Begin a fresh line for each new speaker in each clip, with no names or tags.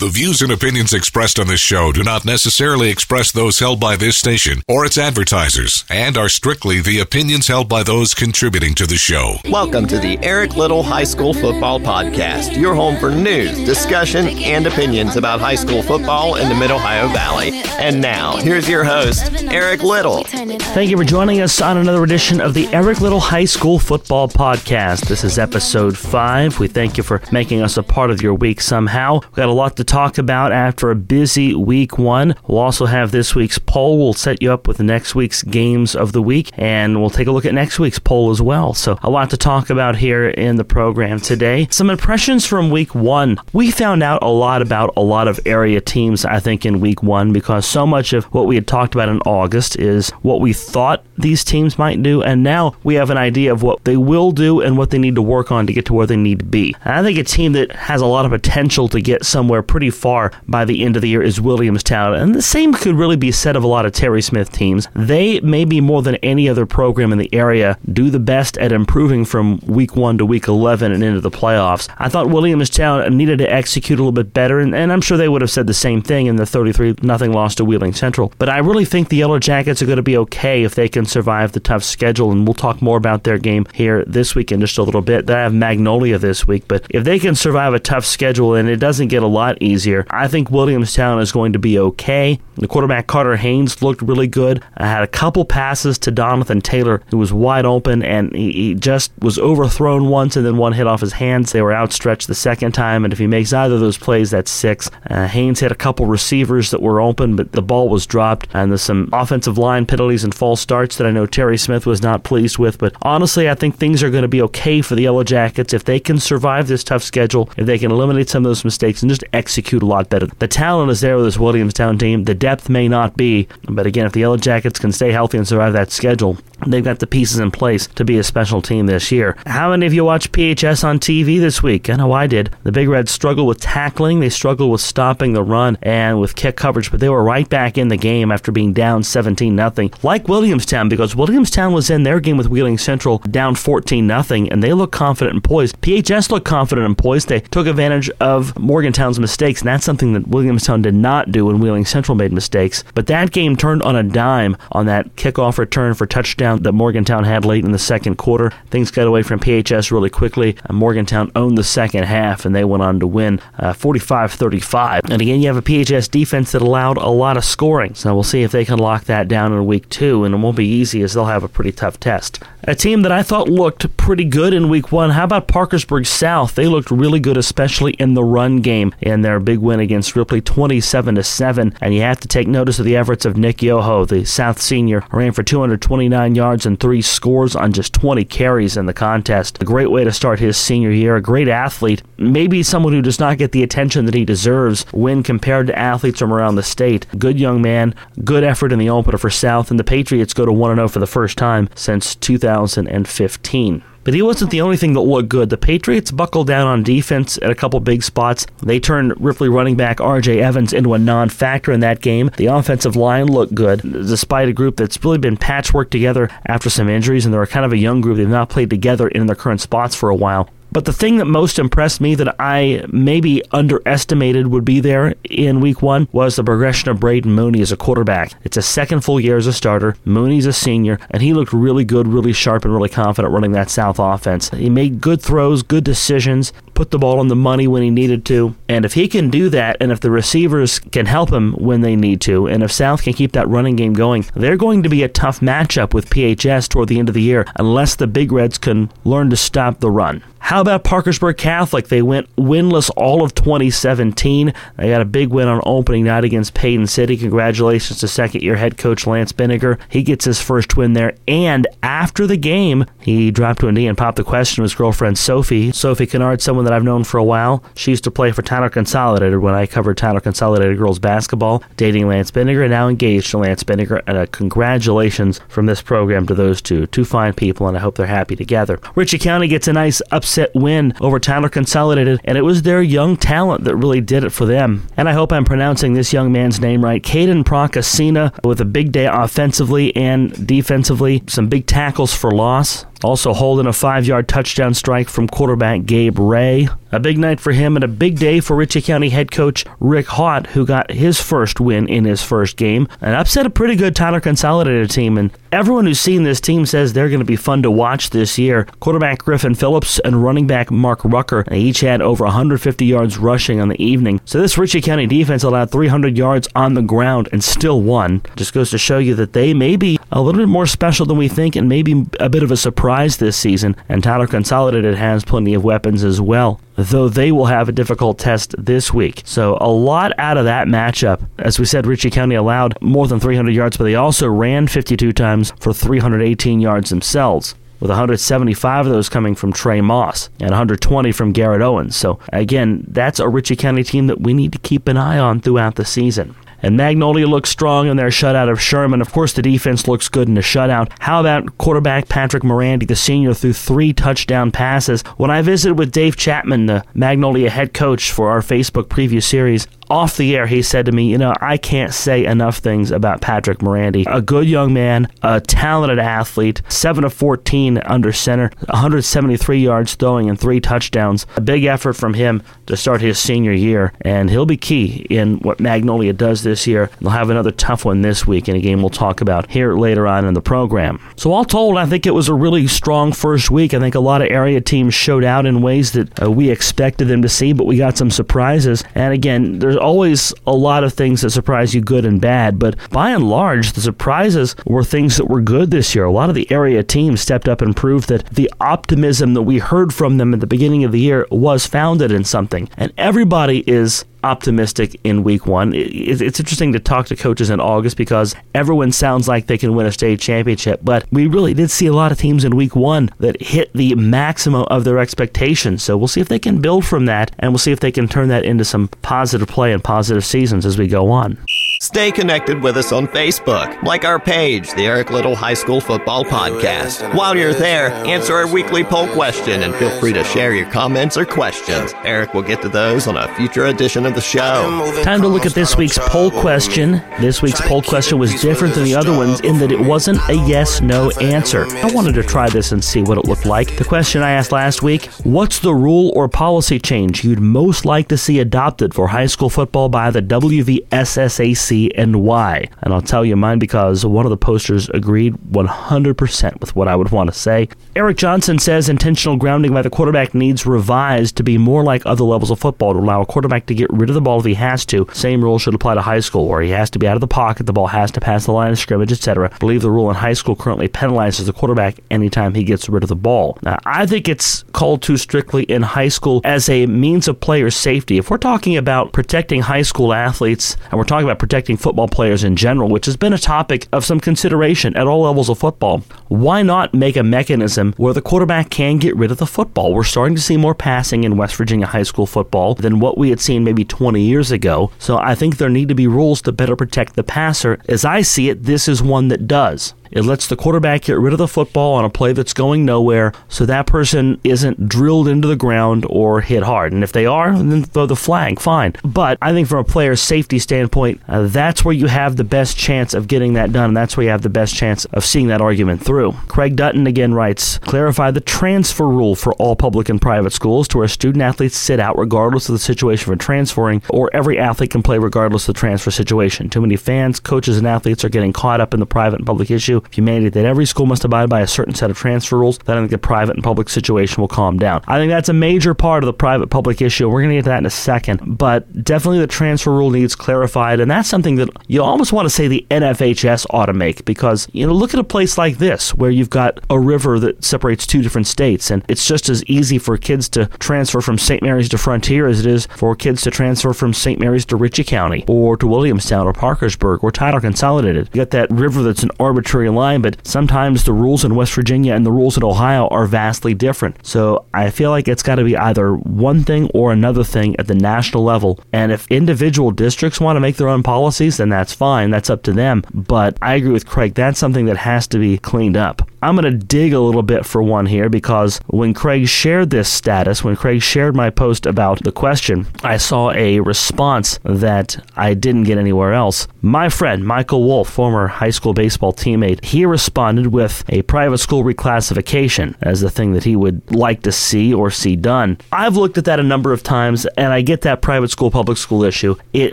The views and opinions expressed on this show do not necessarily express those held by this station or its advertisers and are strictly the opinions held by those contributing to the show.
Welcome to the Eric Little High School Football Podcast, your home for news, discussion, and opinions about high school football in the Mid Ohio Valley. And now, here's your host, Eric Little.
Thank you for joining us on another edition of the Eric Little High School Football Podcast. This is episode five. We thank you for making us a part of your week somehow. We've got a lot to talk about after a busy week one. We'll also have this week's poll. We'll set you up with next week's games of the week, and we'll take a look at next week's poll as well. So, a lot to talk about here in the program today. Some impressions from week one. We found out a lot about a lot of area teams, I think, in week one because so much of what we had talked about in August is what we thought these teams might do, and now we have an idea of what they will do and what they need to work on to get to where they need to be. And I think a team that has a lot of potential to get somewhere pretty pretty far by the end of the year is Williamstown. And the same could really be said of a lot of Terry Smith teams. They, maybe more than any other program in the area, do the best at improving from week one to week 11 and into the playoffs. I thought Williamstown needed to execute a little bit better, and, and I'm sure they would have said the same thing in the 33 nothing loss to Wheeling Central. But I really think the Yellow Jackets are going to be okay if they can survive the tough schedule, and we'll talk more about their game here this week in just a little bit. They have Magnolia this week, but if they can survive a tough schedule and it doesn't get a lot easier. I think Williamstown is going to be okay. The quarterback Carter Haynes looked really good. I had a couple passes to Donathan Taylor, who was wide open, and he, he just was overthrown once, and then one hit off his hands. They were outstretched the second time, and if he makes either of those plays, that's six. Uh, Haynes hit a couple receivers that were open, but the ball was dropped, and there's some offensive line penalties and false starts that I know Terry Smith was not pleased with. But honestly, I think things are going to be okay for the Yellow Jackets if they can survive this tough schedule, if they can eliminate some of those mistakes and just execute execute a lot better. The talent is there with this Williamstown team. The depth may not be, but again, if the Yellow Jackets can stay healthy and survive that schedule, they've got the pieces in place to be a special team this year. How many of you watched PHS on TV this week? I know I did. The Big Reds struggle with tackling, they struggle with stopping the run and with kick coverage, but they were right back in the game after being down 17 0 like Williamstown, because Williamstown was in their game with Wheeling Central down 14 0 and they look confident and poised. PHS looked confident and poised. They took advantage of Morgantown's mistakes, and that's something that Williamstown did not do when Wheeling Central made mistakes. But that game turned on a dime on that kickoff return for touchdown that Morgantown had late in the second quarter. Things got away from PHS really quickly. Uh, Morgantown owned the second half, and they went on to win uh, 45 uh, 35. And again, you have a PHS defense that allowed a lot of scoring. So we'll see if they can lock that down in week two, and it won't be easy as they'll have a pretty tough test. A team that I thought looked pretty good in week one. How about Parkersburg South? They looked really good, especially in the run game in their big win against Ripley 27 to 7. And you have to take notice of the efforts of Nick Yoho, the South senior, ran for 229 yards and three scores on just 20 carries in the contest. A great way to start his senior year. A great athlete, maybe someone who does not get the attention that he deserves when compared to athletes from around the state. Good young man, good effort in the opener for South, and the Patriots go to 1 0 for the first time since 2000. 2015. But he wasn't the only thing that looked good. The Patriots buckled down on defense at a couple big spots. They turned Ripley running back R.J. Evans into a non factor in that game. The offensive line looked good, despite a group that's really been patchwork together after some injuries, and they're kind of a young group. They've not played together in their current spots for a while. But the thing that most impressed me that I maybe underestimated would be there in week one was the progression of Braden Mooney as a quarterback. It's a second full year as a starter. Mooney's a senior, and he looked really good, really sharp, and really confident running that South offense. He made good throws, good decisions, put the ball on the money when he needed to. And if he can do that, and if the receivers can help him when they need to, and if South can keep that running game going, they're going to be a tough matchup with PHS toward the end of the year unless the Big Reds can learn to stop the run. How about Parkersburg Catholic? They went winless all of 2017. They got a big win on opening night against Paden City. Congratulations to second year head coach Lance Binniger. He gets his first win there. And after the game, he dropped to a knee and popped the question to his girlfriend Sophie. Sophie Kennard, someone that I've known for a while. She used to play for Tyler Consolidated when I covered Tyler Consolidated girls basketball, dating Lance Binniger and now engaged to Lance Binniger. And a congratulations from this program to those two. Two fine people, and I hope they're happy together. Ritchie County gets a nice upset win over Tyler Consolidated, and it was their young talent that really did it for them. And I hope I'm pronouncing this young man's name right. Caden Procasina with a big day offensively and defensively, some big tackles for loss. Also holding a five yard touchdown strike from quarterback Gabe Ray. A big night for him and a big day for Ritchie County head coach Rick Haught, who got his first win in his first game and upset a pretty good Tyler Consolidated team. And everyone who's seen this team says they're going to be fun to watch this year. Quarterback Griffin Phillips and running back Mark Rucker they each had over 150 yards rushing on the evening. So this Ritchie County defense allowed 300 yards on the ground and still won. Just goes to show you that they may be a little bit more special than we think and maybe a bit of a surprise this season. And Tyler Consolidated has plenty of weapons as well though they will have a difficult test this week. So, a lot out of that matchup. As we said, Ritchie County allowed more than 300 yards, but they also ran 52 times for 318 yards themselves with 175 of those coming from Trey Moss and 120 from Garrett Owens. So, again, that's a Ritchie County team that we need to keep an eye on throughout the season. And Magnolia looks strong in their shutout of Sherman. Of course, the defense looks good in a shutout. How about quarterback Patrick Morandi, the senior, threw three touchdown passes? When I visited with Dave Chapman, the Magnolia head coach for our Facebook preview series, off the air, he said to me, You know, I can't say enough things about Patrick Morandi. A good young man, a talented athlete, 7 of 14 under center, 173 yards throwing, and three touchdowns. A big effort from him to start his senior year, and he'll be key in what Magnolia does this year. They'll have another tough one this week in a game we'll talk about here later on in the program. So, all told, I think it was a really strong first week. I think a lot of area teams showed out in ways that uh, we expected them to see, but we got some surprises. And again, there's always a lot of things that surprise you, good and bad, but by and large, the surprises were things that were good this year. A lot of the area teams stepped up and proved that the optimism that we heard from them at the beginning of the year was founded in something. And everybody is optimistic in week one. It's interesting to talk to coaches in August because everyone sounds like they can win a state championship, but we really did see a lot of teams in week one that hit the maximum of their expectations. So we'll see if they can build from that, and we'll see if they can turn that into some positive play and positive seasons as we go on.
Stay connected with us on Facebook. Like our page, the Eric Little High School Football Podcast. While you're there, answer our weekly poll question and feel free to share your comments or questions. Eric will get to those on a future edition of the show.
Time to look at this week's poll question. This week's poll question was different than the other ones in that it wasn't a yes no answer. I wanted to try this and see what it looked like. The question I asked last week What's the rule or policy change you'd most like to see adopted for high school football by the WVSSAC? And why. And I'll tell you mine because one of the posters agreed 100% with what I would want to say. Eric Johnson says intentional grounding by the quarterback needs revised to be more like other levels of football to allow a quarterback to get rid of the ball if he has to. Same rule should apply to high school, where he has to be out of the pocket, the ball has to pass the line of scrimmage, etc. I believe the rule in high school currently penalizes the quarterback anytime he gets rid of the ball. Now, I think it's called too strictly in high school as a means of player safety. If we're talking about protecting high school athletes and we're talking about protecting protecting football players in general, which has been a topic of some consideration at all levels of football. Why not make a mechanism where the quarterback can get rid of the football? We're starting to see more passing in West Virginia high school football than what we had seen maybe 20 years ago. So I think there need to be rules to better protect the passer. As I see it, this is one that does. It lets the quarterback get rid of the football on a play that's going nowhere so that person isn't drilled into the ground or hit hard. And if they are, then throw the flag, fine. But I think from a player's safety standpoint, uh, that's where you have the best chance of getting that done. And that's where you have the best chance of seeing that argument through. Craig Dutton again writes Clarify the transfer rule for all public and private schools to where student athletes sit out regardless of the situation for transferring, or every athlete can play regardless of the transfer situation. Too many fans, coaches, and athletes are getting caught up in the private and public issue if you mandate that every school must abide by a certain set of transfer rules, then I think the private and public situation will calm down. I think that's a major part of the private public issue. We're going to get to that in a second, but definitely the transfer rule needs clarified, and that's something that you almost want to say the NFHS ought to make because, you know, look at a place like this where you've got a river that separates two different states, and it's just as easy for kids to transfer from St. Mary's to Frontier as it is for kids to transfer from St. Mary's to Ritchie County or to Williamstown or Parkersburg or Tyler Consolidated. You got that river that's an arbitrary line, but sometimes the rules in West Virginia and the rules in Ohio are vastly different. So I feel like it's got to be either one thing or another thing at the national level. And if individual districts want to make their own policies, then that's fine. That's up to them. But I agree with Craig. That's something that has to be cleaned up. I'm going to dig a little bit for one here because when Craig shared this status, when Craig shared my post about the question, I saw a response that I didn't get anywhere else. My friend Michael Wolf, former high school baseball teammate, he responded with a private school reclassification as the thing that he would like to see or see done. I've looked at that a number of times and I get that private school public school issue. It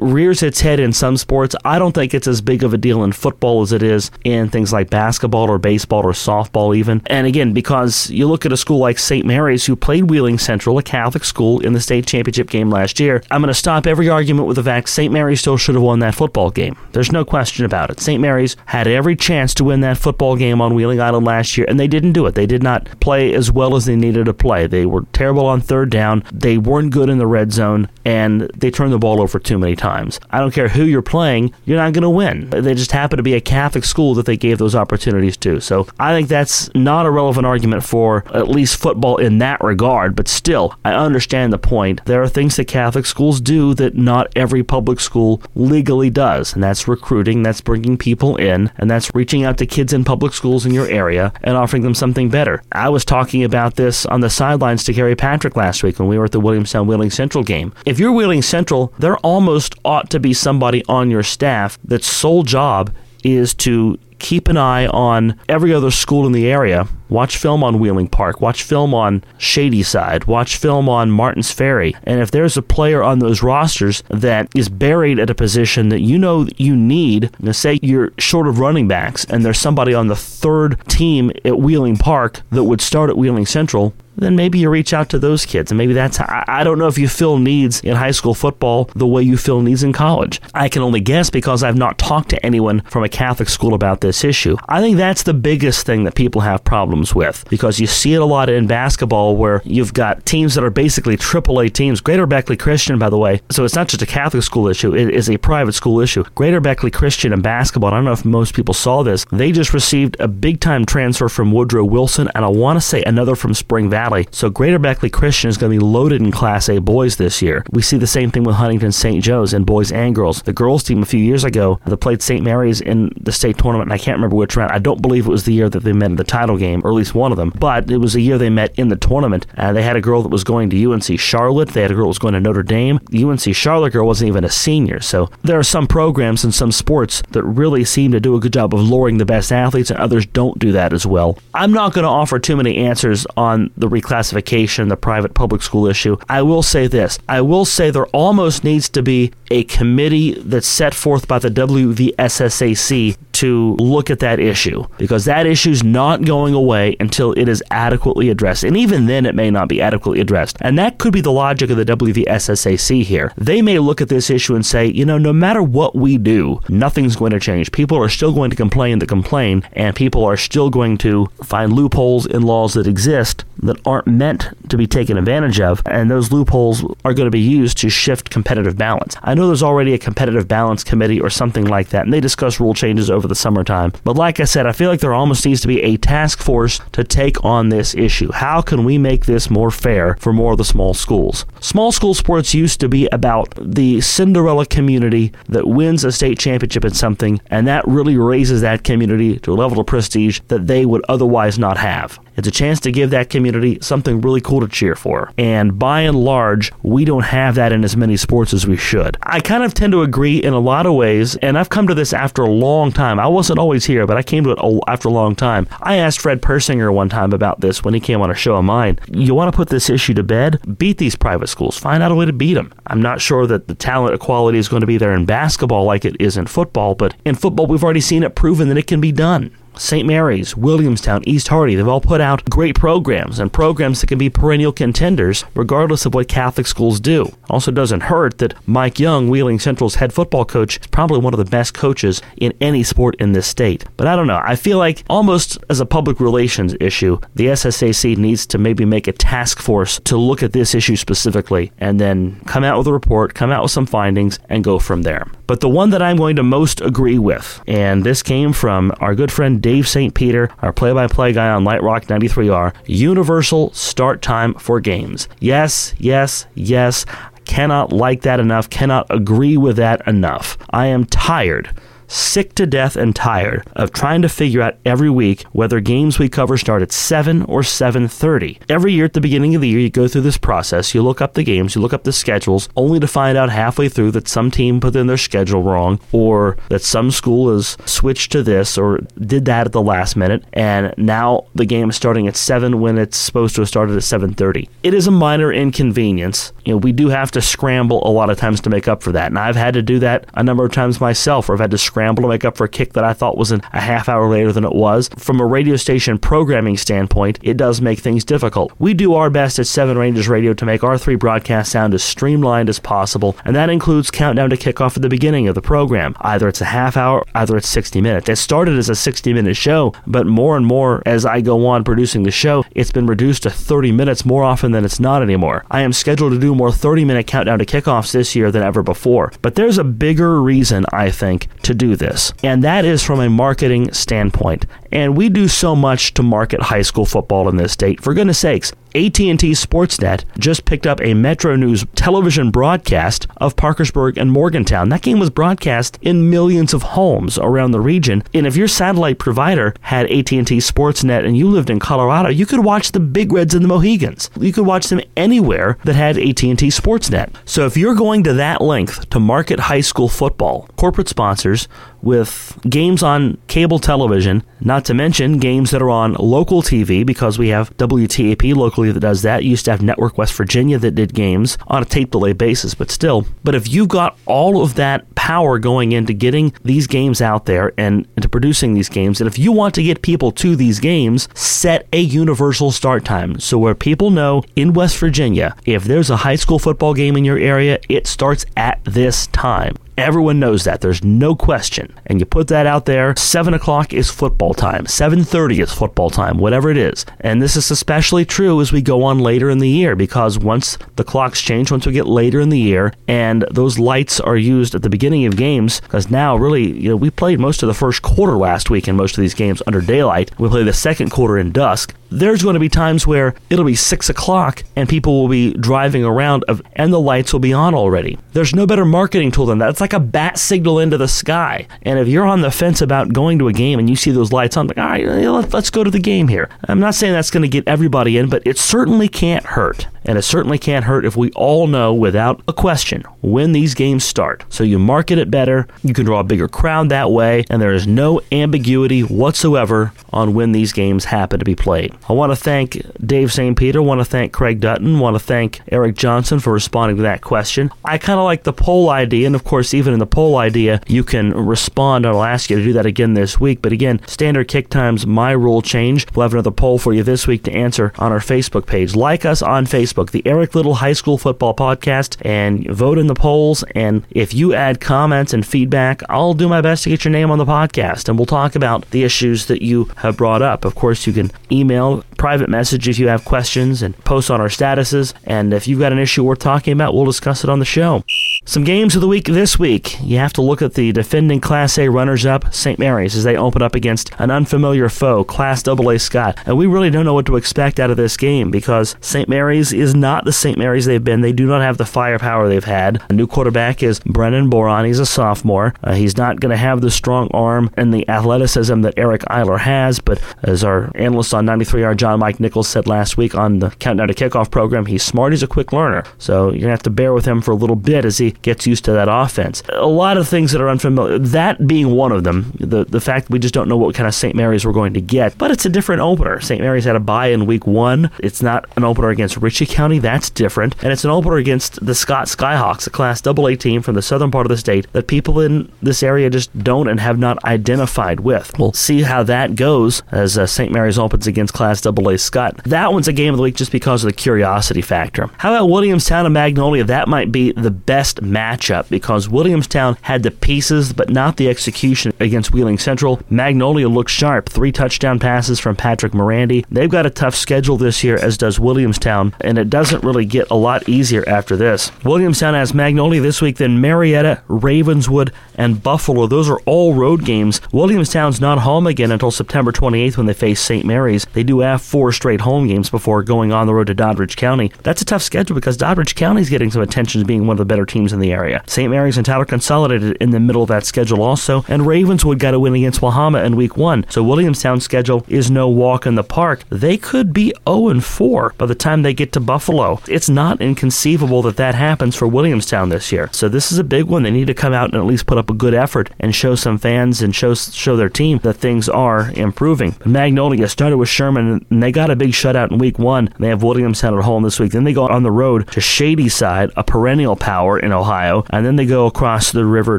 rears its head in some sports. I don't think it's as big of a deal in football as it is in things like basketball or baseball or softball even. And again, because you look at a school like St. Mary's who played Wheeling Central, a Catholic school in the state championship game last year, I'm going to stop every argument with the fact St. Mary's still should have won that football game. There's no question about it. St. Mary's had every chance to win that football game on Wheeling Island last year, and they didn't do it. They did not play as well as they needed to play. They were terrible on third down. They weren't good in the red zone, and they turn the ball over too many times. I don't care who you're playing, you're not going to win. They just happen to be a Catholic school that they gave those opportunities to. So I think that's not a relevant argument for at least football in that regard, but still, I understand the point. There are things that Catholic schools do that not every public school legally does, and that's recruiting, that's bringing people in, and that's reaching out to kids in public schools in your area and offering them something better. I was talking about this on the sidelines to Gary Patrick last week when we were at the Williamstown Wheeling Central game. If you're Wheeling Central, there almost ought to be somebody on your staff that's sole job is to keep an eye on every other school in the area. Watch film on Wheeling Park. Watch film on Shady Side, Watch film on Martins Ferry. And if there's a player on those rosters that is buried at a position that you know you need, say you're short of running backs and there's somebody on the third team at Wheeling Park that would start at Wheeling Central, then maybe you reach out to those kids. And maybe that's, I, don't know if you fill needs in high school football the way you fill needs in college. I can only guess because I've not talked to anyone from a Catholic school about this issue. I think that's the biggest thing that people have problems with because you see it a lot in basketball where you've got teams that are basically AAA teams. Greater Beckley Christian, by the way, so it's not just a Catholic school issue, it is a private school issue. Greater Beckley Christian in basketball, I don't know if most people saw this, they just received a big time transfer from Woodrow Wilson and I want to say another from Spring Valley Valley. So Greater Beckley Christian is going to be loaded in Class A boys this year. We see the same thing with Huntington St. Joe's in boys and girls. The girls team a few years ago that played St. Mary's in the state tournament, and I can't remember which round. I don't believe it was the year that they met in the title game, or at least one of them, but it was the year they met in the tournament. Uh, they had a girl that was going to UNC Charlotte. They had a girl that was going to Notre Dame. The UNC Charlotte girl wasn't even a senior. So there are some programs and some sports that really seem to do a good job of luring the best athletes, and others don't do that as well. I'm not going to offer too many answers on the reclassification, the private public school issue. I will say this I will say there almost needs to be a committee that's set forth by the WVSSAC to look at that issue because that issue is not going away until it is adequately addressed. And even then, it may not be adequately addressed. And that could be the logic of the WVSSAC here. They may look at this issue and say, you know, no matter what we do, nothing's going to change. People are still going to complain to complain, and people are still going to find loopholes in laws that exist that aren't meant to be taken advantage of, and those loopholes are going to be used to shift competitive balance. I know there's already a competitive balance committee or something like that, and they discuss rule changes over the summertime. But like I said, I feel like there almost needs to be a task force to take on this issue. How can we make this more fair for more of the small schools? Small school sports used to be about the Cinderella community that wins a state championship in something, and that really raises that community to a level of prestige that they would otherwise not have. It's a chance to give that community something really cool to cheer for. And by and large, we don't have that in as many sports as we should. I kind of tend to agree in a lot of ways, and I've come to this after a long time. I wasn't always here, but I came to it after a long time. I asked Fred Persinger one time about this when he came on a show of mine. You want to put this issue to bed? Beat these private schools. Find out a way to beat them. I'm not sure that the talent equality is going to be there in basketball like it is in football, but in football, we've already seen it proven that it can be done. St. Mary's, Williamstown, East Hardy, they've all put out great programs and programs that can be perennial contenders regardless of what Catholic schools do. Also doesn't hurt that Mike Young, Wheeling Central's head football coach, is probably one of the best coaches in any sport in this state. But I don't know. I feel like almost as a public relations issue, the SSAC needs to maybe make a task force to look at this issue specifically and then come out with a report, come out with some findings, and go from there. But the one that I'm going to most agree with, and this came from our good friend Dave St. Peter, our play by play guy on Light Rock 93R, universal start time for games. Yes, yes, yes. Cannot like that enough, cannot agree with that enough. I am tired sick to death and tired of trying to figure out every week whether games we cover start at 7 or 7:30. Every year at the beginning of the year you go through this process, you look up the games, you look up the schedules, only to find out halfway through that some team put in their schedule wrong or that some school has switched to this or did that at the last minute and now the game is starting at 7 when it's supposed to have started at 7:30. It is a minor inconvenience. You know, we do have to scramble a lot of times to make up for that. And I've had to do that a number of times myself, or I've had to scramble to make up for a kick that I thought was a half hour later than it was. From a radio station programming standpoint, it does make things difficult. We do our best at Seven Ranges Radio to make our three broadcasts sound as streamlined as possible, and that includes countdown to kickoff at the beginning of the program. Either it's a half hour, either it's 60 minutes. It started as a 60 minute show, but more and more as I go on producing the show, it's been reduced to 30 minutes more often than it's not anymore. I am scheduled to do more 30 minute countdown to kickoffs this year than ever before. But there's a bigger reason, I think, to do this, and that is from a marketing standpoint. And we do so much to market high school football in this state. For goodness sakes, AT&T Sportsnet just picked up a Metro News television broadcast of Parkersburg and Morgantown. That game was broadcast in millions of homes around the region. And if your satellite provider had AT&T Sportsnet and you lived in Colorado, you could watch the Big Reds and the Mohigans. You could watch them anywhere that had AT&T Sportsnet. So if you're going to that length to market high school football, corporate sponsors with games on cable television, not to mention games that are on local TV because we have WTAP locally that does that. You used to have Network West Virginia that did games on a tape delay basis, but still. But if you've got all of that power going into getting these games out there and into producing these games, and if you want to get people to these games, set a universal start time. So where people know in West Virginia, if there's a high school football game in your area, it starts at this time. Everyone knows that. There's no question. And you put that out there. Seven o'clock is football time. Seven thirty is football time. Whatever it is. And this is especially true as we go on later in the year because once the clocks change, once we get later in the year, and those lights are used at the beginning of games, because now really, you know, we played most of the first quarter last week in most of these games under daylight. We play the second quarter in dusk there's going to be times where it'll be six o'clock and people will be driving around and the lights will be on already. There's no better marketing tool than that. It's like a bat signal into the sky. And if you're on the fence about going to a game and you see those lights on, like, all right, let's go to the game here. I'm not saying that's going to get everybody in, but it certainly can't hurt. And it certainly can't hurt if we all know without a question when these games start. So you market it better, you can draw a bigger crowd that way, and there is no ambiguity whatsoever on when these games happen to be played. I want to thank Dave St. Peter, want to thank Craig Dutton, want to thank Eric Johnson for responding to that question. I kind of like the poll idea, and of course, even in the poll idea, you can respond, I'll ask you to do that again this week. But again, standard kick times, my rule change. We'll have another poll for you this week to answer on our Facebook page. Like us on Facebook, the Eric Little High School Football Podcast, and vote in the polls. And if you add comments and feedback, I'll do my best to get your name on the podcast, and we'll talk about the issues that you have brought up. Of course, you can email now private message if you have questions and post on our statuses. And if you've got an issue worth talking about, we'll discuss it on the show. Some games of the week this week. You have to look at the defending Class A runners up, St. Mary's, as they open up against an unfamiliar foe, Class AA Scott. And we really don't know what to expect out of this game because St. Mary's is not the St. Mary's they've been. They do not have the firepower they've had. A new quarterback is Brennan Boron. He's a sophomore. Uh, he's not going to have the strong arm and the athleticism that Eric Eiler has, but as our analyst on 93R, John Mike Nichols, said last week on the Countdown to Kickoff program, he's smart, he's a quick learner. So you're going to have to bear with him for a little bit as he gets used to that offense. A lot of things that are unfamiliar, that being one of them, the, the fact we just don't know what kind of St. Mary's we're going to get, but it's a different opener. St. Mary's had a bye in week one. It's not an opener against Ritchie County, that's different. And it's an opener against the Scott Skyhawks, a Class AA team from the southern part of the state that people in this area just don't and have not identified with. We'll see how that goes as uh, St. Mary's opens against Class AA Scott. That one's a game of the week just because of the curiosity factor. How about Williamstown and Magnolia? That might be the best matchup because Williamstown had the pieces but not the execution against Wheeling Central. Magnolia looks sharp. Three touchdown passes from Patrick Morandi. They've got a tough schedule this year, as does Williamstown, and it doesn't really get a lot easier after this. Williamstown has Magnolia this week, then Marietta, Ravenswood, and Buffalo. Those are all road games. Williamstown's not home again until September 28th when they face St. Mary's. They do have four straight home games before going on the road to Doddridge County. That's a tough schedule because Doddridge County is getting some attention as being one of the better teams in the area. St. Mary's and Tyler consolidated in the middle of that schedule also, and Ravenswood got a win against Wahama in week one. So Williamstown's schedule is no walk in the park. They could be 0 4 by the time they get to Buffalo. It's not inconceivable that that happens for Williamstown this year. So this is a big one. They need to come out and at least put up a good effort and show some fans and show show their team that things are improving. Magnolia started with Sherman and they got a big shutout in week one. They have Williamstown at home this week. Then they go on the road to Shadyside, a perennial power in Ohio, and then they go across the river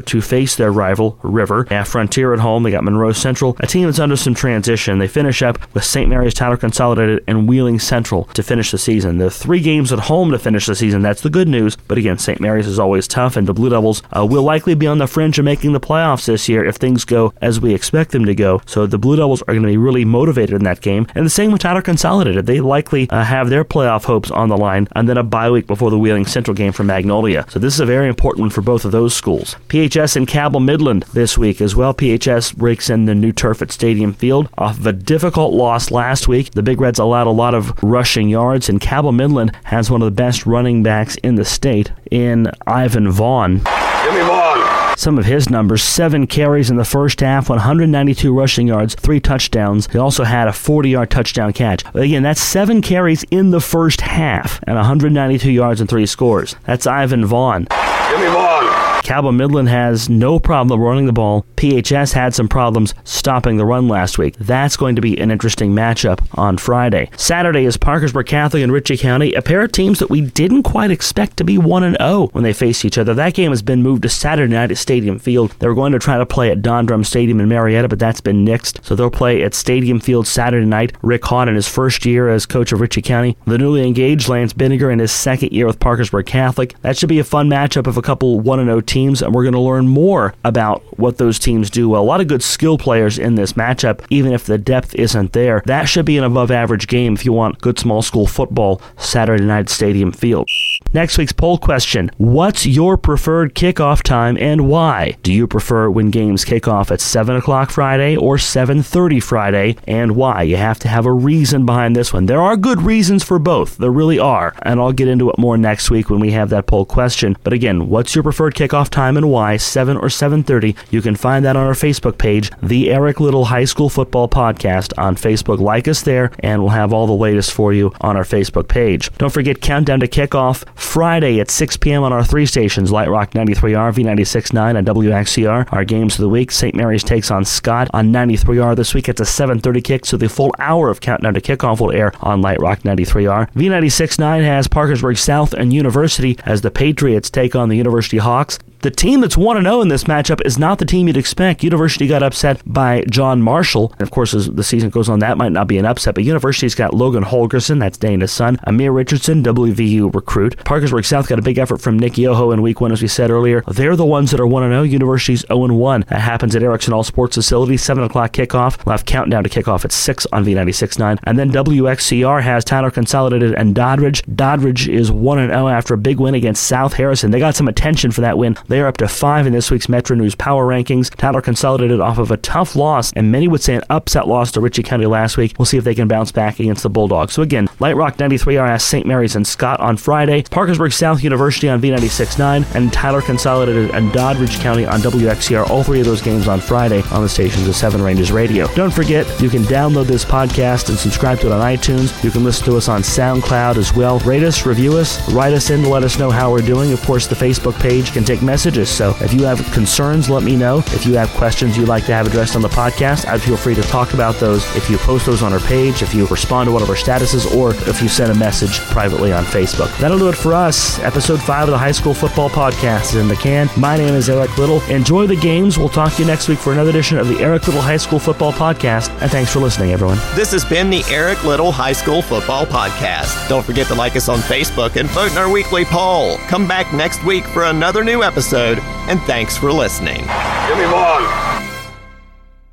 to face their rival, River. They have Frontier at home. They got Monroe Central, a team that's under some transition. They finish up with St. Mary's Tyler Consolidated and Wheeling Central to finish the season. The three games at home to finish the season. That's the good news. But again, St. Mary's is always tough, and the Blue Devils uh, will likely be on the fringe of making the playoffs this year if things go as we expect them to go. So the Blue Devils are going to be really motivated in that game. And the same with Tyler Consolidated. They likely uh, have their playoff hopes on the line, and then a bye week before the Wheeling Central game for Magnolia. So this is a very important one for both of those schools. PHS and Cabell Midland this week as well. PHS breaks in the new turf at Stadium Field off of a difficult loss last week. The Big Reds allowed a lot of rushing yards, and Cabell Midland has one of the best running backs in the state in Ivan Vaughn. Some of his numbers seven carries in the first half, 192 rushing yards, three touchdowns. He also had a 40 yard touchdown catch. But again, that's seven carries in the first half and 192 yards and three scores. That's Ivan Vaughn. Cabell Midland has no problem running the ball. PHS had some problems stopping the run last week. That's going to be an interesting matchup on Friday. Saturday is Parkersburg Catholic and Ritchie County, a pair of teams that we didn't quite expect to be 1 and 0 when they face each other. That game has been moved to Saturday night at Stadium Field. They were going to try to play at Don Drumm Stadium in Marietta, but that's been nixed. So they'll play at Stadium Field Saturday night. Rick Hahn in his first year as coach of Ritchie County. The newly engaged Lance Binniger in his second year with Parkersburg Catholic. That should be a fun matchup of a couple 1 0 teams, and we're going to learn more about what those teams do well. A lot of good skill players in this matchup, even if the depth isn't there. That should be an above average game if you want good small school football Saturday night stadium field. Next week's poll question What's your preferred kickoff time and why? Do you prefer when games kick off at 7 o'clock Friday or 7.30 Friday and why? You have to have a reason behind this one. There are good reasons for both. There really are. And I'll get into it more next week when we have that poll question. But again, what's your preferred kickoff time and why? 7 or 7.30? You can find that on our Facebook page, The Eric Little High School Football Podcast on Facebook. Like us there and we'll have all the latest for you on our Facebook page. Don't forget Countdown to Kickoff Friday at 6 p.m. on our three stations, Light Rock 93R, V96.9, and WXCR. Our games of the week, St. Mary's takes on Scott on 93R this week. It's a 7.30 kick, so the full hour of Countdown to Kickoff will air on Light Rock 93R. V96.9 has Parkersburg South and University as the Patriots take on the University Hawks. The team that's 1 0 in this matchup is not the team you'd expect. University got upset by John Marshall. And of course, as the season goes on, that might not be an upset, but University's got Logan Holgorsen, that's Dana's son, Amir Richardson, WVU recruit. Parkersburg South got a big effort from Nick Yoho in week one, as we said earlier. They're the ones that are 1 0. University's 0 1. That happens at Erickson All Sports Facility, 7 o'clock kickoff. We'll have countdown to kickoff at 6 on V96.9. And then WXCR has Tyler Consolidated and Doddridge. Doddridge is 1 0 after a big win against South Harrison. They got some attention for that win. They are up to 5 in this week's Metro News Power Rankings. Tyler Consolidated off of a tough loss, and many would say an upset loss to Ritchie County last week. We'll see if they can bounce back against the Bulldogs. So again, Light Rock 93R has St. Mary's and Scott on Friday, Parkersburg South University on V96.9, and Tyler Consolidated and Doddridge County on WXCR. All three of those games on Friday on the stations of Seven Ranges Radio. Don't forget, you can download this podcast and subscribe to it on iTunes. You can listen to us on SoundCloud as well. Rate us, review us, write us in to let us know how we're doing. Of course, the Facebook page can take messages so if you have concerns, let me know. If you have questions you'd like to have addressed on the podcast, I'd feel free to talk about those if you post those on our page, if you respond to one of our statuses, or if you send a message privately on Facebook. That'll do it for us. Episode 5 of the High School Football Podcast is in the can. My name is Eric Little. Enjoy the games. We'll talk to you next week for another edition of the Eric Little High School Football Podcast. And thanks for listening, everyone.
This has been the Eric Little High School Football Podcast. Don't forget to like us on Facebook and vote in our weekly poll. Come back next week for another new episode and thanks for listening. Give me.